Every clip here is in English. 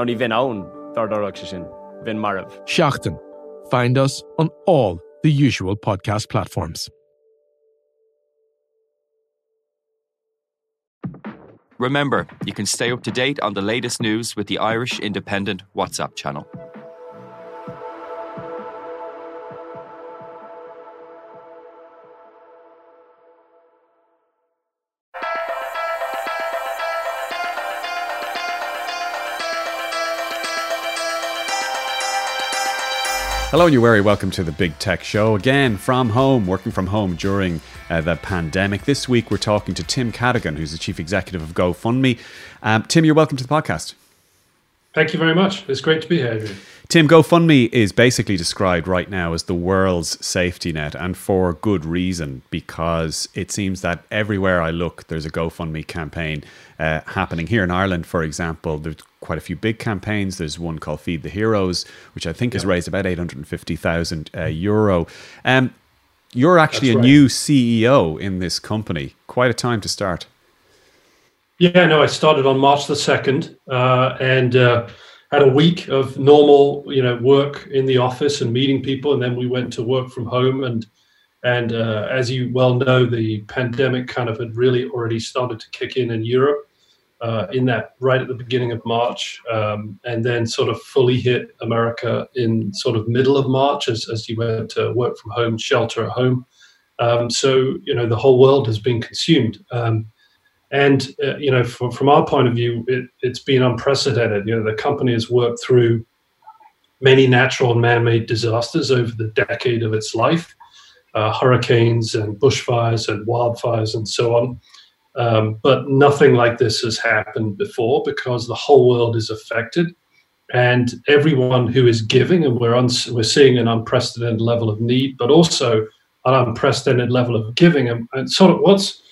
Ná ní bhín ann dardarach se sin, bhín marmh. Seaachtain. Find us on all the usual podcast platforms. Remember, you can stay up to date on the latest news with the Irish Independent WhatsApp channel. Hello, and you're very welcome to the Big Tech Show. Again, from home, working from home during uh, the pandemic. This week, we're talking to Tim Cadogan, who's the chief executive of GoFundMe. Um, Tim, you're welcome to the podcast. Thank you very much. It's great to be here, Adrian. Tim, GoFundMe is basically described right now as the world's safety net, and for good reason, because it seems that everywhere I look, there's a GoFundMe campaign uh, happening. Here in Ireland, for example, there's quite a few big campaigns. There's one called Feed the Heroes, which I think has raised about 850,000 uh, euro. Um, you're actually That's a right. new CEO in this company. Quite a time to start. Yeah, no, I started on March the second, uh, and uh, had a week of normal, you know, work in the office and meeting people, and then we went to work from home. And and uh, as you well know, the pandemic kind of had really already started to kick in in Europe. Uh, in that right at the beginning of March, um, and then sort of fully hit America in sort of middle of March as, as you went to work from home, shelter at home. Um, so you know the whole world has been consumed. Um, and uh, you know, from, from our point of view, it, it's been unprecedented. You know, the company has worked through many natural and man-made disasters over the decade of its life, uh, hurricanes and bushfires and wildfires and so on. Um, but nothing like this has happened before because the whole world is affected, and everyone who is giving, and we're we're seeing an unprecedented level of need, but also an unprecedented level of giving. And, and sort of what's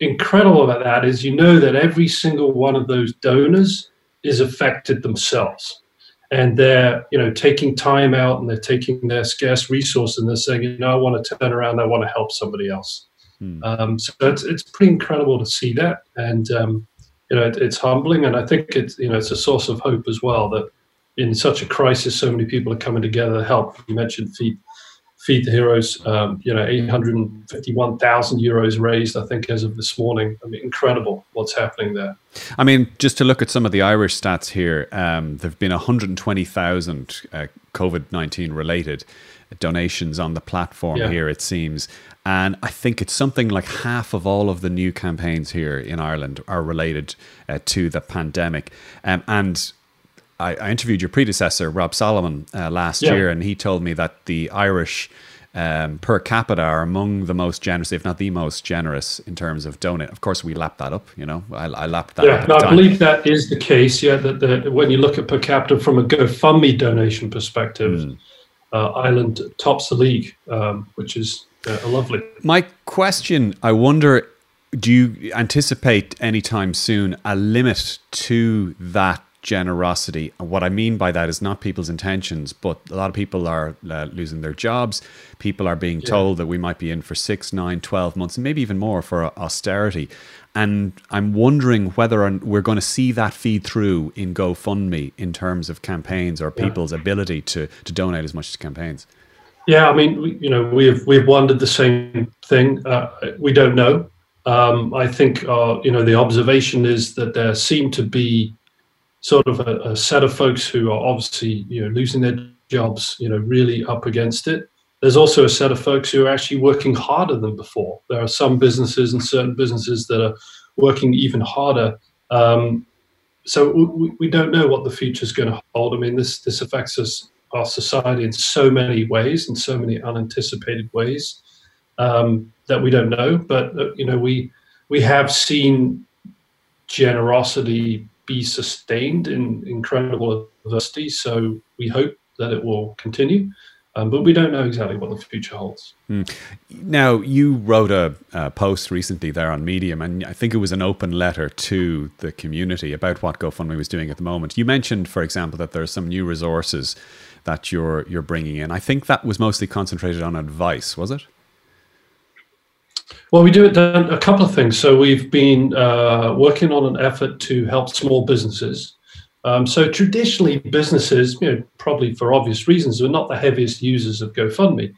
incredible about that is you know that every single one of those donors is affected themselves. And they're you know taking time out and they're taking their scarce resource and they're saying you know i want to turn around i want to help somebody else. Hmm. um, so it's, it's pretty incredible to see that. And um, you know it, it's humbling and i think it's you know it's a source of hope as well that in such a crisis so many people are coming together to help. You mentioned feed feed the heroes um, you know 851000 euros raised i think as of this morning i mean incredible what's happening there I mean, just to look at some of the Irish stats here, um, there have been 120,000 uh, COVID 19 related donations on the platform Yeah. here, it seems. And I think it's something like half of all of the new campaigns here in Ireland are related uh, to the pandemic. Um, and I, I interviewed your predecessor, Rob Solomon, uh, last Yeah. year, and he told me that the Irish um, per capita are among the most generous, if not the most generous, in terms of donate. Of course, we lap that up. You know, I, I lapped that up. yeah no, i believe that is the case yeah that the, when you look at per capita from a gofundme donation perspective Hmm. uh, ireland tops the league um, which is uh, lovely My question, I wonder, do you anticipate anytime soon a limit to that generosity? And what I mean by that is not people's intentions, but a lot of people are uh, losing their jobs. People are being told that we might be in for six, nine, 12 months, and maybe even more for austerity. And I'm wondering whether we're going to see that feed through in GoFundMe in terms of campaigns or people's ability to, to donate as much as campaigns. Yeah, I mean, we, you know, we've we've wondered the same thing. Uh, we don't know. Um, I think, uh, you know, the observation is that there seem to be sort of a, a set of folks who are obviously, you know, losing their jobs, you know, really up against it. There's also a set of folks who are actually working harder than before. There are some businesses and certain businesses that are working even harder. Um, so we, we don't know what the future is going to hold. I mean, this this affects us, our society, in so many ways, in so many unanticipated ways um, that we don't know. But uh, you know, we we have seen generosity be sustained in incredible adversity. So we hope that it will continue. Um, but we don't know exactly what the future holds. Mm. Now, you wrote a, a, post recently there on Medium, and I think it was an open letter to the community about what GoFundMe was doing at the moment. You mentioned, for example, that there are some new resources that you're you're bringing in. I think that was mostly concentrated on advice, was it? Well, we do it done a couple of things. So we've been uh, working on an effort to help small businesses um, so traditionally, businesses, you know, probably for obvious reasons, are not the heaviest users of GoFundMe.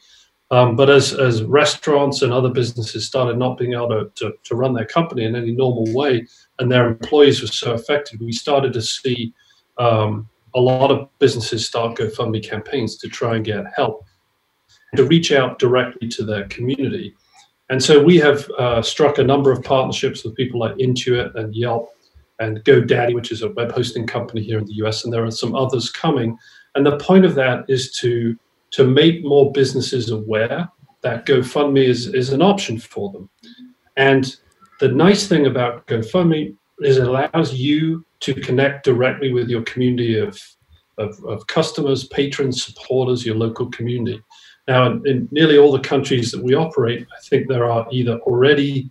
Um, but as, as restaurants and other businesses started not being able to, to, to, run their company in any normal way, and their employees were so affected, we started to see um, a lot of businesses start GoFundMe campaigns to try and get help, to reach out directly to their community. And so we have uh, struck a number of partnerships with people like Intuit and Yelp and GoDaddy, which is a web hosting company here in the US, and there are some others coming. And the point of that is to to make more businesses aware that GoFundMe is, is an option for them. And the nice thing about GoFundMe is it allows you to connect directly with your community of, of, of customers, patrons, supporters, your local community. Now, in, in nearly all the countries that we operate, I think there are either already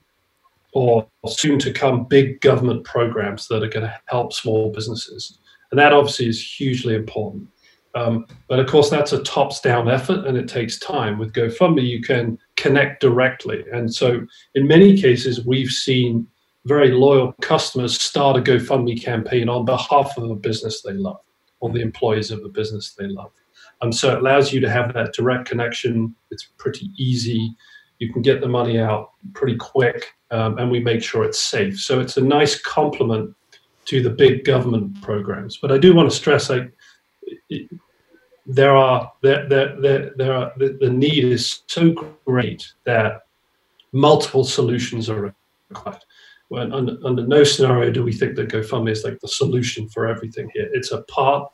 or soon to come big government programs that are going to help small businesses. And that obviously is hugely important. Um, but of course, that's a tops down effort and it takes time. With GoFundMe, you can connect directly. And so, in many cases, we've seen very loyal customers start a GoFundMe campaign on behalf of a business they love or the employees of a business they love. Um, so, it allows you to have that direct connection. It's pretty easy. You can get the money out pretty quick um, and we make sure it's safe. So it's a nice complement to the big government programs. But I do want to stress, like, there are there there, there are the, the need is so great that multiple solutions are required. When under, under no scenario do we think that GoFundMe is like the solution for everything here. It's a part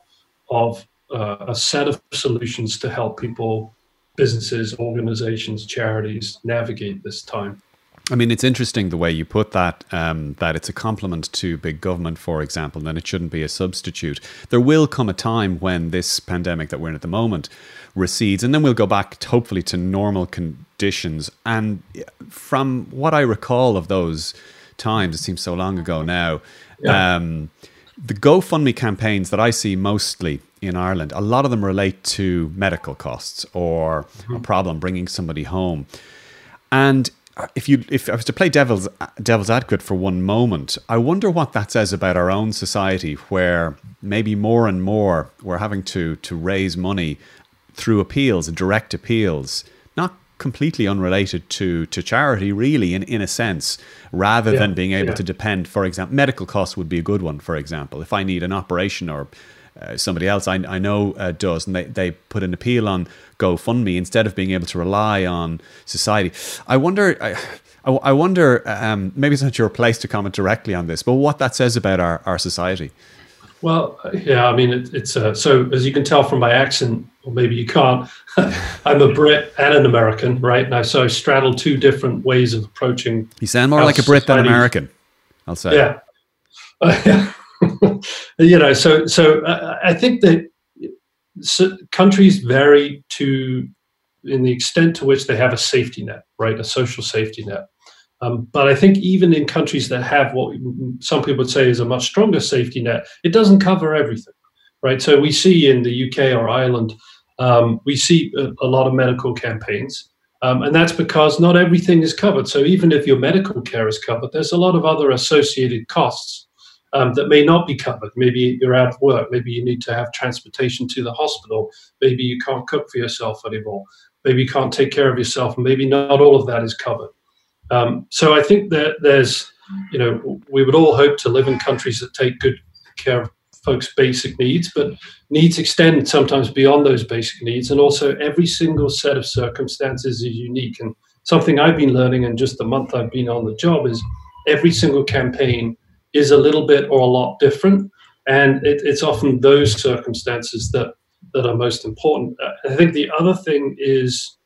of uh, a set of solutions to help people, businesses, organizations, charities navigate this time. I mean, it's interesting the way you put that, um, that it's a complement to big government, for example, and it shouldn't be a substitute. There will come a time when this pandemic that we're in at the moment recedes, and then we'll go back, hopefully, to normal conditions. And from what I recall of those times, it seems so long ago now, yeah. um, the GoFundMe campaigns that I see mostly in Ireland, a lot of them relate to medical costs or mm-hmm. a problem bringing somebody home. And if you if I was to play devil's devil's advocate for one moment, I wonder what that says about our own society, where maybe more and more we're having to to raise money through appeals, direct appeals, completely unrelated to to charity, really, in in a sense, rather yeah, than being able yeah. to depend. For example, medical costs would be a good one. For example, if I need an operation or uh, somebody else I, I know uh, does, and they, they put an appeal on GoFundMe instead of being able to rely on society. I wonder. I, I wonder, um, maybe it's not your place to comment directly on this, but what that says about our, our society. Well, yeah, I mean, it, it's uh, so as you can tell from my accent, or maybe you can't. I'm a Brit and an American, right? Now, so I straddle two different ways of approaching. You sound more like a Brit than American. I'll say. Yeah. Uh, yeah. you know, so so uh, I think that so countries vary to in the extent to which they have a safety net, right, a social safety net. Um, but I think even in countries that have what some people would say is a much stronger safety net, it doesn't cover everything, right? So we see in the UK or Ireland, um, we see a, a, lot of medical campaigns. Um, and that's because not everything is covered. So even if your medical care is covered, there's a lot of other associated costs um, that may not be covered. Maybe you're out of work. Maybe you need to have transportation to the hospital. Maybe you can't cook for yourself anymore. Maybe you can't take care of yourself. Maybe not all of that is covered. Um, so I think that there's, you know, we would all hope to live in countries that take good care of folks' basic needs, but needs extend sometimes beyond those basic needs. And also, every single set of circumstances is unique. And something I've been learning in just the month I've been on the job is every single campaign is a little bit or a lot different. And it, it's often those circumstances that, that are most important. I think the other thing is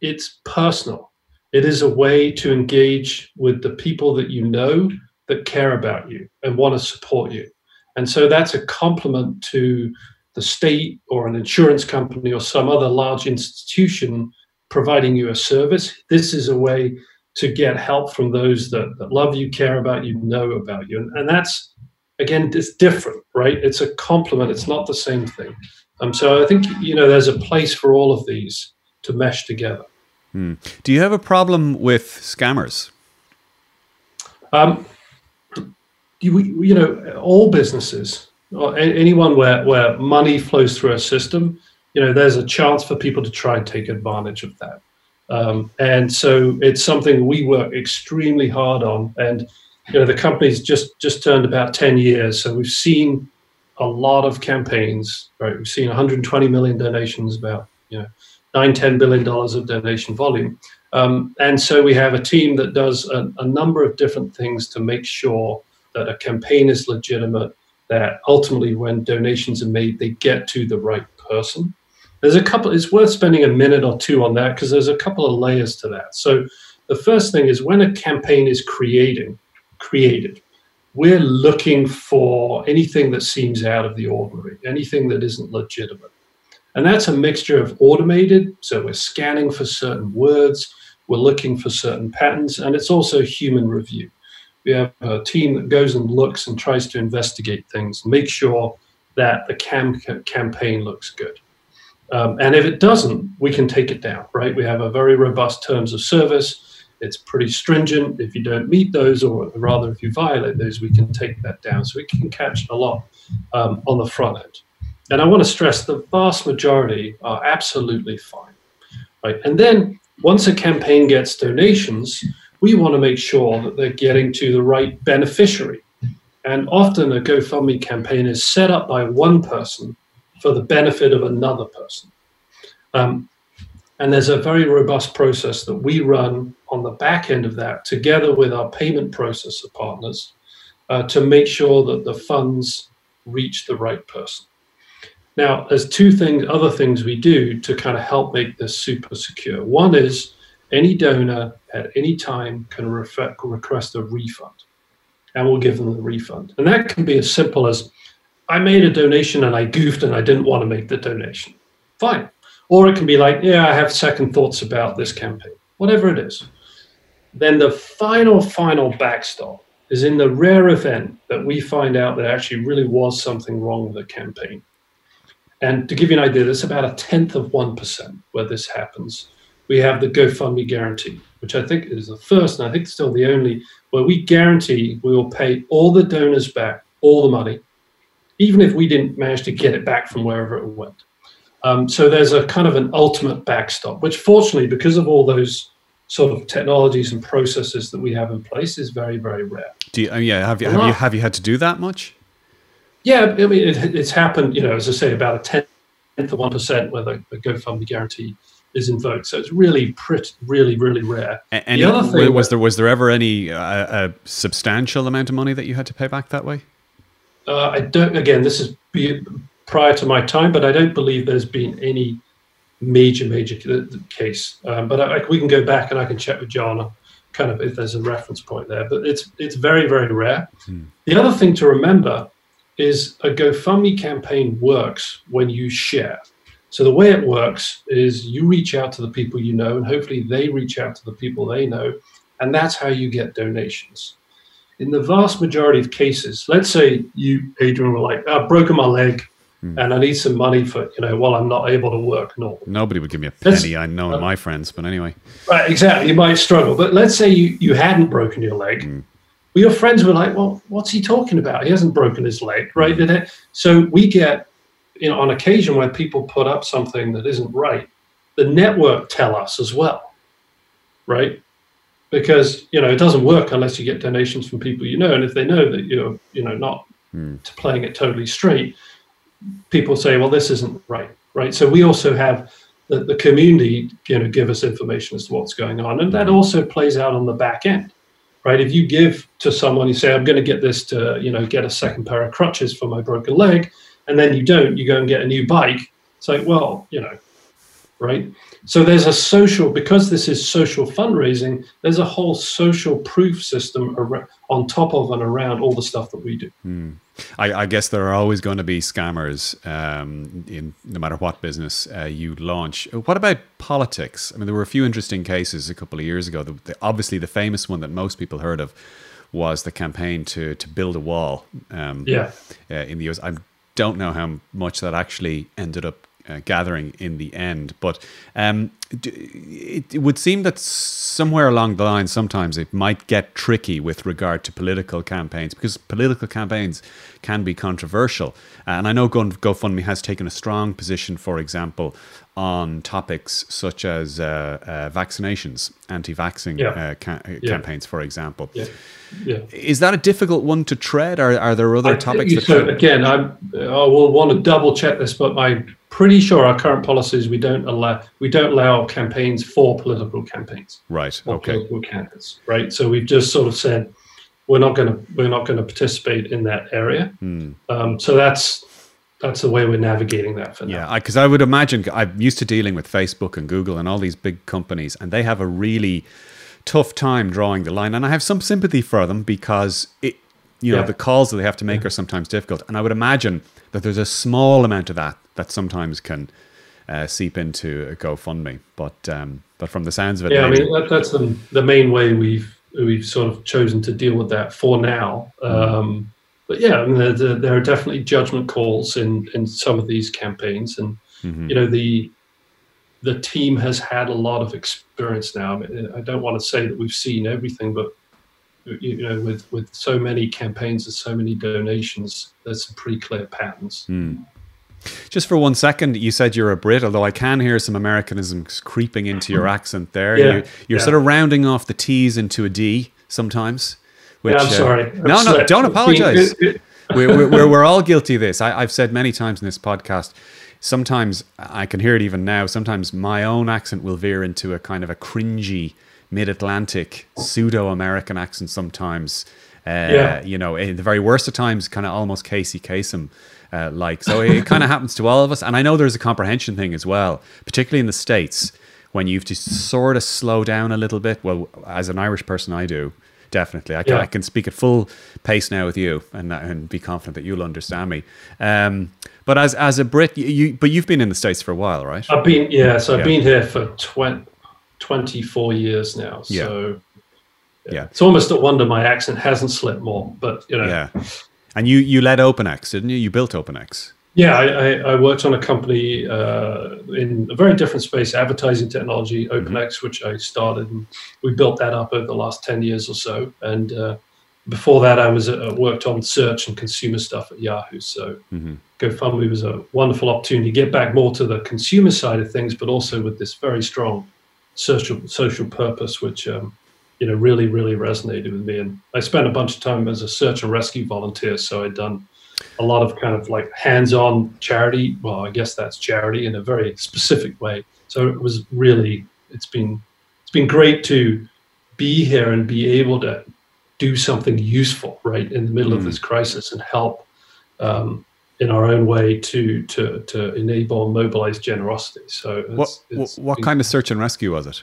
it's personal. It is a way to engage with the people that you know that care about you and want to support you. And so that's a complement to the state or an insurance company or some other large institution providing you a service. This is a way to get help from those that, that love you, care about you, know about you. And, and that's, again, it's different, right? It's a complement, it's not the same thing. Um, so I think, you know, there's a place for all of these to mesh together. Hmm. Do you have a problem with scammers? Um, you, you know, all businesses, or anyone where, where money flows through a system, you know, there's a chance for people to try and take advantage of that. Um, and so it's something we work extremely hard on. And you know, the company's just just turned about 10 years, so we've seen a lot of campaigns. Right, we've seen 120 million donations, about you know, nine, 10 billion dollars of donation volume. Um, and so we have a team that does a, a number of different things to make sure that a campaign is legitimate. That ultimately, when donations are made, they get to the right person. There's a couple, it's worth spending a minute or two on that because there's a couple of layers to that. So the first thing is when a campaign is creating, created, we're looking for anything that seems out of the ordinary, anything that isn't legitimate. And that's a mixture of automated, so we're scanning for certain words, we're looking for certain patterns, and it's also human review. We have a team that goes and looks and tries to investigate things, make sure that the cam- campaign looks good. Um, and if it doesn't, we can take it down, right? We have a very robust terms of service. It's pretty stringent. If you don't meet those, or rather, if you violate those, we can take that down. So we can catch a lot um, on the front end. And I want to stress the vast majority are absolutely fine, right? And then once a campaign gets donations, we want to make sure that they're getting to the right beneficiary. And often a GoFundMe campaign is set up by one person for the benefit of another person. Um, and there's a very robust process that we run on the back end of that together with our payment processor partners uh, to make sure that the funds reach the right person. Now, there's two things, other things we do to kind of help make this super secure. One is any donor at any time can request a refund, and we'll give them the refund. And that can be as simple as I made a donation and I goofed and I didn't want to make the donation. Fine. Or it can be like, yeah, I have second thoughts about this campaign, whatever it is. Then the final, final backstop is in the rare event that we find out that actually really was something wrong with the campaign. And to give you an idea, that's about a tenth of 1% where this happens. We have the GoFundMe guarantee, which I think is the first and I think still the only, where we guarantee we will pay all the donors back all the money even if we didn't manage to get it back from wherever it went. Um, so there's a kind of an ultimate backstop, which fortunately, because of all those sort of technologies and processes that we have in place, is very, very rare. Do you, uh, yeah, have you, have you have you had to do that much? Yeah, I mean, it, it's happened. You know, as I say, about a tenth of one percent where the, the GoFundMe guarantee is invoked. So it's really pretty, really, really rare. And the other thing was there was there ever any uh, a substantial amount of money that you had to pay back that way? Uh, I don't. Again, this is be, prior to my time, but I don't believe there's been any major, major case. Um, but I, we can go back and I can check with John, kind of if there's a reference point there. But it's it's very, very rare. Hmm. The other thing to remember is a GoFundMe campaign works when you share. So the way it works is you reach out to the people you know, and hopefully they reach out to the people they know, and that's how you get donations in the vast majority of cases, let's say you, Adrian, were like, I've broken my leg hmm. and I need some money for, you know, while I'm not able to work. No. Nobody would give me a penny. I know uh, my friends, but anyway. Right, exactly. You might struggle. But let's say you, you hadn't broken your leg. Hmm. Well, your friends were like, well, what's he talking about? He hasn't broken his leg, right? Hmm. So we get, you know, on occasion where people put up something that isn't right, the network tell us as well, right? because you know it doesn't work unless you get donations from people you know and if they know that you're you know not mm. playing it totally straight people say well this isn't right right so we also have the, the community you know give us information as to what's going on and that also plays out on the back end right if you give to someone you say i'm going to get this to you know get a second pair of crutches for my broken leg and then you don't you go and get a new bike it's like well you know right? So there's a social, because this is social fundraising, there's a whole social proof system on top of and around all the stuff that we do. Mm. I, I, guess there are always going to be scammers um, in no matter what business uh, you launch. What about politics? I mean, there were a few interesting cases a couple of years ago. The, the, obviously, the famous one that most people heard of was the campaign to to build a wall. Um, yeah. Uh, in the US, I don't know how much that actually ended up uh, gathering in the end. But um, it, it, would seem that somewhere along the line, sometimes it might get tricky with regard to political campaigns because political campaigns can be controversial. And I know GoFundMe has taken a strong position, for example, on topics such as uh, uh, vaccinations, anti-vaccine yeah. Uh, ca- uh, yeah. campaigns, for example. Yeah. Yeah. Is that a difficult one to tread? Or are there other I topics? That so. Again, I'm, I will want to double check this, but I'm pretty sure our current policies we don't allow we don't allow campaigns for political campaigns. Right. Okay. Political candidates. Right. So we've just sort of said we're not going to we're not going to participate in that area. Mm. Um, so that's that's the way we're navigating that for now. Yeah, because I, I, would imagine I'm used to dealing with Facebook and Google and all these big companies, and they have a really tough time drawing the line. And I have some sympathy for them because it, you know, yeah. the calls that they have to make yeah. are sometimes difficult. And I would imagine that there's a small amount of that that sometimes can uh, seep into a GoFundMe. But um, but from the sounds of it, yeah, I mean that, that's the the main way we've we've sort of chosen to deal with that for now. Mm. Um, but yeah, I mean, there, there, are definitely judgment calls in in some of these campaigns, and mm-hmm. you know the the team has had a lot of experience now. I, mean, I don't want to say that we've seen everything, but you know, with with so many campaigns and so many donations, there's some pretty clear patterns. Mm. Just for one second, you said you're a Brit, although I can hear some Americanisms creeping into your accent there. Yeah, you're, you're yeah. sort of rounding off the T's into a D sometimes. Which, yeah, I'm uh, sorry. I'm no, no, don't apologize. we're, we're, we're, all guilty of this. I, I've said many times in this podcast, sometimes I can hear it even now. Sometimes my own accent will veer into a kind of a cringy mid Atlantic pseudo American accent sometimes. Uh, yeah. You know, in the very worst of times, kind of almost Casey Kasem uh, like. So it kind of happens to all of us. And I know there's a comprehension thing as well, particularly in the States, when you have to sort of slow down a little bit. Well, as an Irish person, I do. Definitely, I can, yeah. I can speak at full pace now with you, and, and be confident that you'll understand me. Um, but as as a Brit, you, you, but you've been in the states for a while, right? I've been yeah, so I've yeah. been here for 20, 24 years now. So yeah. yeah. it's almost a wonder my accent hasn't slipped more. But you know, yeah. And you you led OpenX, didn't you? You built OpenX. Yeah, I, I, worked on a company uh, in a very different space, advertising technology, OpenX, mm-hmm. which I started, and we built that up over the last ten years or so. And uh, before that, I was uh, worked on search and consumer stuff at Yahoo. So mm-hmm. GoFundMe was a wonderful opportunity to get back more to the consumer side of things, but also with this very strong social social purpose, which um, you know really really resonated with me. And I spent a bunch of time as a search and rescue volunteer, so I'd done a lot of kind of like hands-on charity. Well, I guess that's charity in a very specific way. So it was really it's been it's been great to be here and be able to do something useful right in the middle mm. of this crisis and help um, in our own way to to to enable and mobilize generosity. So it's, what it's what kind of search and rescue was it?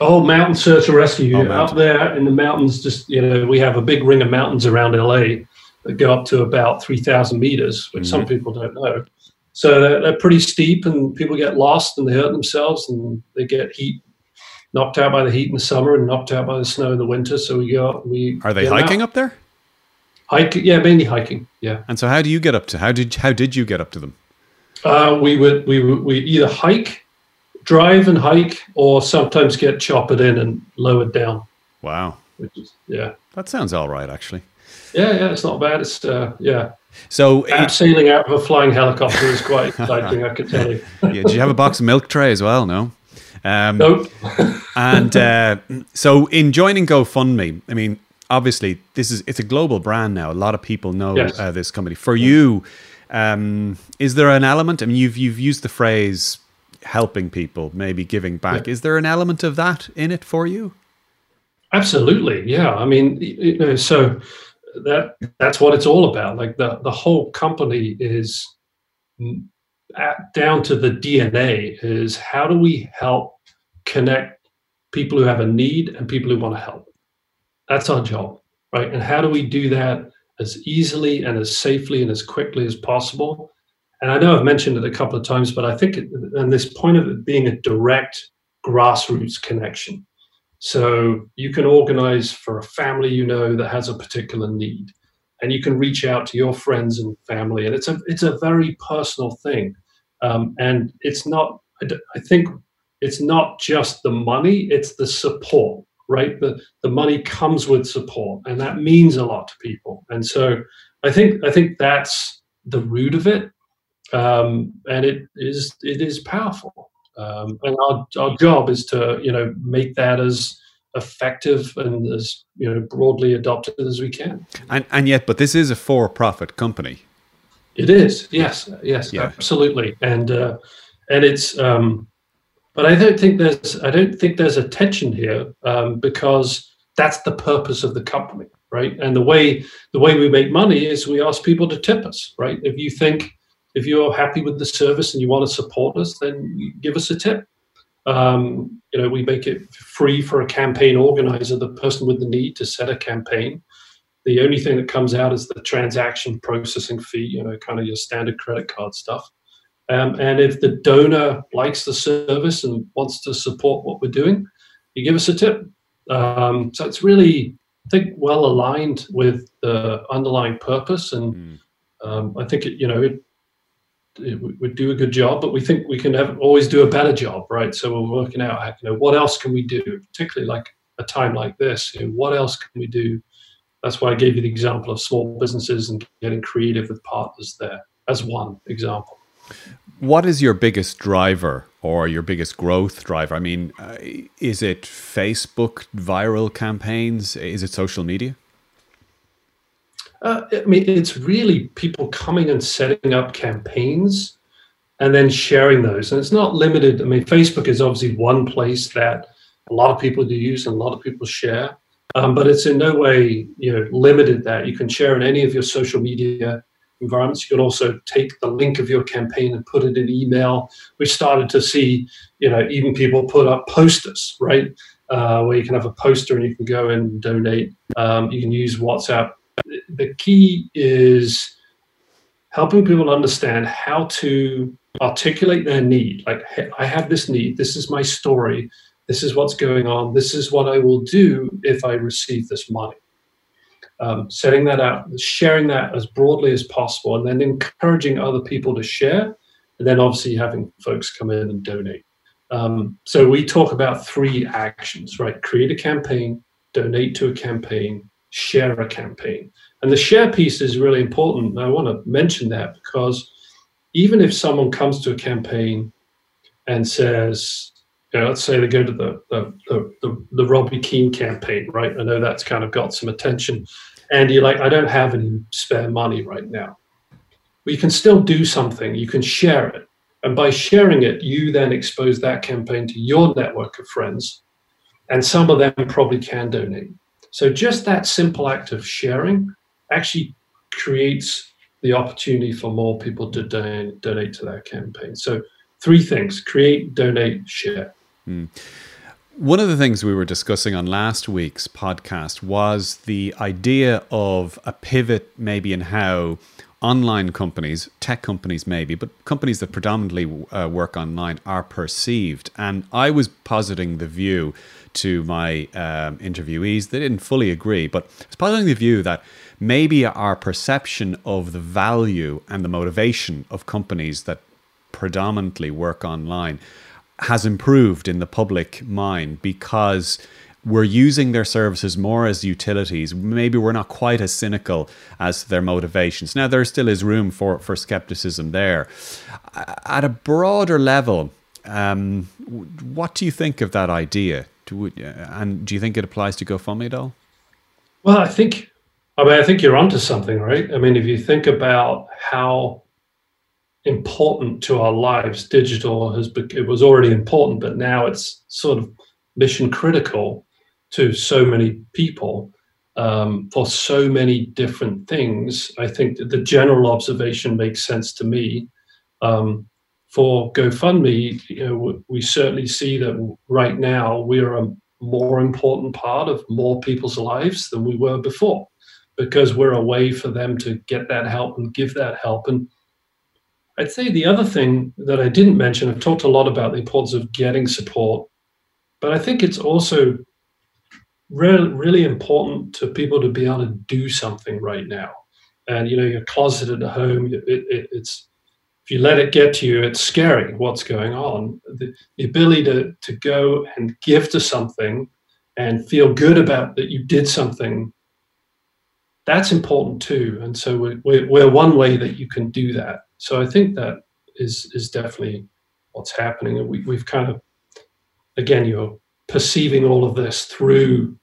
Oh, mountain search and rescue oh, up there in the mountains. Just you know, we have a big ring of mountains around LA that go up to about three thousand meters, which mm-hmm. some people don't know. So they're, they're pretty steep, and people get lost and they hurt themselves, and they get heat knocked out by the heat in the summer and knocked out by the snow in the winter. So we go. We are they hiking out. up there? Hiking, yeah, mainly hiking. Yeah. And so, how do you get up to? How did how did you get up to them? Uh, we would we would we either hike, drive and hike, or sometimes get choppered in and lowered down. Wow. Is, yeah. That sounds all right, actually. Yeah, yeah, it's not bad. It's uh, yeah. So it, sailing out of a flying helicopter is quite exciting. I can tell you. yeah, did you have a box of milk tray as well? No. Um, nope. and uh, so in joining GoFundMe, I mean, obviously this is it's a global brand now. A lot of people know yes. uh, this company. For you, um, is there an element? I mean, you've you've used the phrase helping people, maybe giving back. Yeah. Is there an element of that in it for you? Absolutely, yeah. I mean, you know, so that that's what it's all about. Like the the whole company is at, down to the DNA is how do we help connect people who have a need and people who want to help that's our job, right? And how do we do that as easily and as safely and as quickly as possible. And I know I've mentioned it a couple of times, but I think, and this point of it being a direct grassroots connection. So you can organize for a family you know that has a particular need, and you can reach out to your friends and family, and it's a it's a very personal thing, um, and it's not. I think it's not just the money; it's the support right? The the money comes with support, and that means a lot to people. And so I think I think that's the root of it, um, and it is it is powerful. Um, and our our job is to you know make that as effective and as you know broadly adopted as we can. And and yet, but this is a for profit company. It is, yes, yes, yeah. absolutely, and uh, and it's um, but I don't think there's I don't think there's a tension here um, because that's the purpose of the company, right? And the way the way we make money is we ask people to tip us, right? If you think if you're happy with the service and you want to support us, then give us a tip. Um, you know, we make it free for a campaign organizer, the person with the need to set a campaign. The only thing that comes out is the transaction processing fee, you know, kind of your standard credit card stuff. Um, and if the donor likes the service and wants to support what we're doing, you give us a tip. Um, so it's really, I think, well aligned with the underlying purpose, and mm. um, I think it, you know it, would do a good job. But we think we can have, always do a better job, right? So we're working out, you know, what else can we do, particularly like a time like this. You know, what else can we do? That's why I gave you the example of small businesses and getting creative with partners there as one example. What is your biggest driver or your biggest growth driver? I mean, uh, is it Facebook viral campaigns? Is it social media? Uh, I mean, it's really people coming and setting up campaigns and then sharing those. And it's not limited. I mean, Facebook is obviously one place that a lot of people do use and a lot of people share, um, but it's in no way you know limited that you can share in any of your social media environments. You can also take the link of your campaign and put it in email. We started to see, you know, even people put up posters, right, uh, where you can have a poster and you can go and donate. Um, you can use WhatsApp. The key is helping people understand how to articulate their need. Like, hey, I have this need. This is my story. This is what's going on. This is what I will do if I receive this money um, setting that out, sharing that as broadly as possible, and then encouraging other people to share, and then obviously having folks come in and donate. Um, so we talk about three actions, right? Create a campaign, donate to a campaign, share a campaign. And the share piece is really important. I want to mention that because even if someone comes to a campaign and says, you know, let's say they go to the the, the the, the Robbie Keane campaign, right? I know that's kind of got some attention, and you're like, I don't have any spare money right now. But you can still do something. You can share it, and by sharing it, you then expose that campaign to your network of friends, and some of them probably can donate. So just that simple act of sharing actually creates the opportunity for more people to donate, to that campaign. So three things: create, donate, share. Mm. One of the things we were discussing on last week's podcast was the idea of a pivot, maybe in how online companies, tech companies maybe, but companies that predominantly uh, work online are perceived. And I was positing the view to my um, interviewees, they didn't fully agree, but it's positing the view that maybe our perception of the value and the motivation of companies that predominantly work online has improved in the public mind because we're using their services more as utilities. Maybe we're not quite as cynical as their motivations. Now, there still is room for, for skepticism there. At a broader level, um, what do you think of that idea? Do, and do you think it applies to GoFundMe at all? Well, I think, I mean, I think you're onto something, right? I mean, if you think about how important to our lives. Digital has it was already important, but now it's sort of mission critical to so many people um, for so many different things. I think that the general observation makes sense to me. Um, for GoFundMe, you know, we certainly see that right now we are a more important part of more people's lives than we were before. because we're a way for them to get that help and give that help. And I'd say the other thing that I didn't mention, I've talked a lot about the importance of getting support, but I think it's also really, really important to people to be able to do something right now. And you know, you're closeted at home. It, it, it's if you let it get to you, it's scary what's going on. The, the ability to to go and give to something and feel good about that you did something that's important too. And so we're, we're, one way that you can do that. So i think that is is definitely what's happening. We, we've kind of again you're perceiving all of this through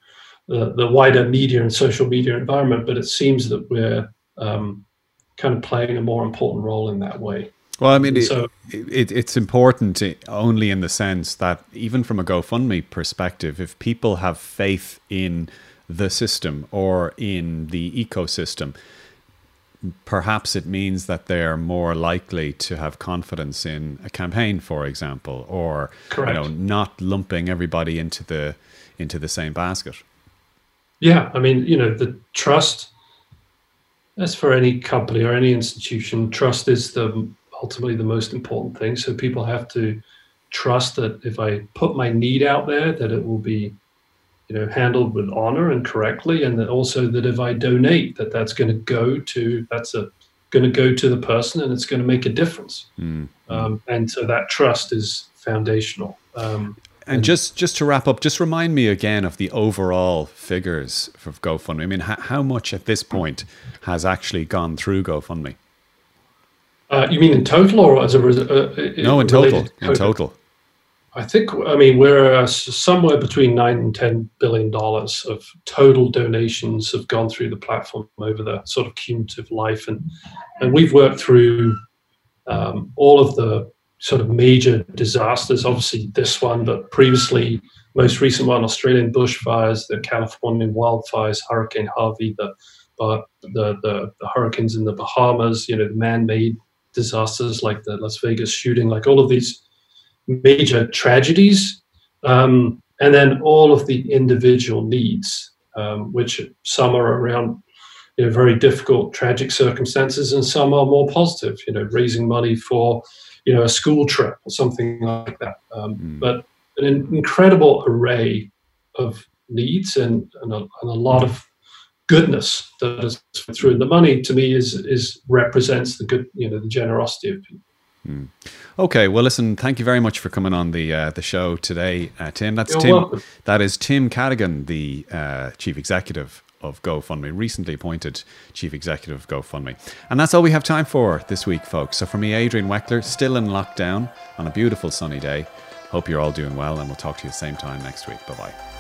the, the wider media and social media environment but it seems that we're um, kind of playing a more important role in that way well, I mean, it, so, it, it's important only in the sense that even from a GoFundMe perspective, if people have faith in the system or in the ecosystem, perhaps it means that they're more likely to have confidence in a campaign, for example, or Correct. you know, not lumping everybody into the into the same basket. Yeah, I mean, you know, the trust. As for any company or any institution, trust is the ultimately the most important thing. So people have to trust that if I put my need out there, that it will be you know handled with honor and correctly and that also that if i donate that that's going to go to that's a going to go to the person and it's going to make a difference mm. um, and so that trust is foundational um, and, just just to wrap up just remind me again of the overall figures for gofundme. I mean how, how much at this point has actually gone through gofundme? Uh, you mean in total or as a uh, no in total in total. I think, I mean, we're uh, somewhere between nine and ten billion dollars of total donations have gone through the platform over the sort of cumulative life, and and we've worked through um, all of the sort of major disasters. Obviously, this one, but previously, most recent one, Australian bushfires, the Californian wildfires, Hurricane Harvey, the the, the, the hurricanes in the Bahamas, you know, the man-made disasters like the Las Vegas shooting, like all of these major tragedies, um, and then all of the individual needs, um, which some are around you know, very difficult, tragic circumstances, and some are more positive. You know, raising money for you know a school trip or something like that. Um, mm. But an incredible array of needs and, and, a, and a lot of goodness that is through. And the money to me is is represents the good, you know, the generosity of people. Hmm. Okay, well, listen. Thank you very much for coming on the uh, the show today, uh, Tim. That's You're Tim. Welcome. That is Tim Cadogan, the uh, chief executive of GoFundMe, recently appointed chief executive of GoFundMe. And that's all we have time for this week, folks. So for me, Adrian Weckler, still in lockdown on a beautiful sunny day. Hope you're all doing well, and we'll talk to you the same time next week. Bye bye.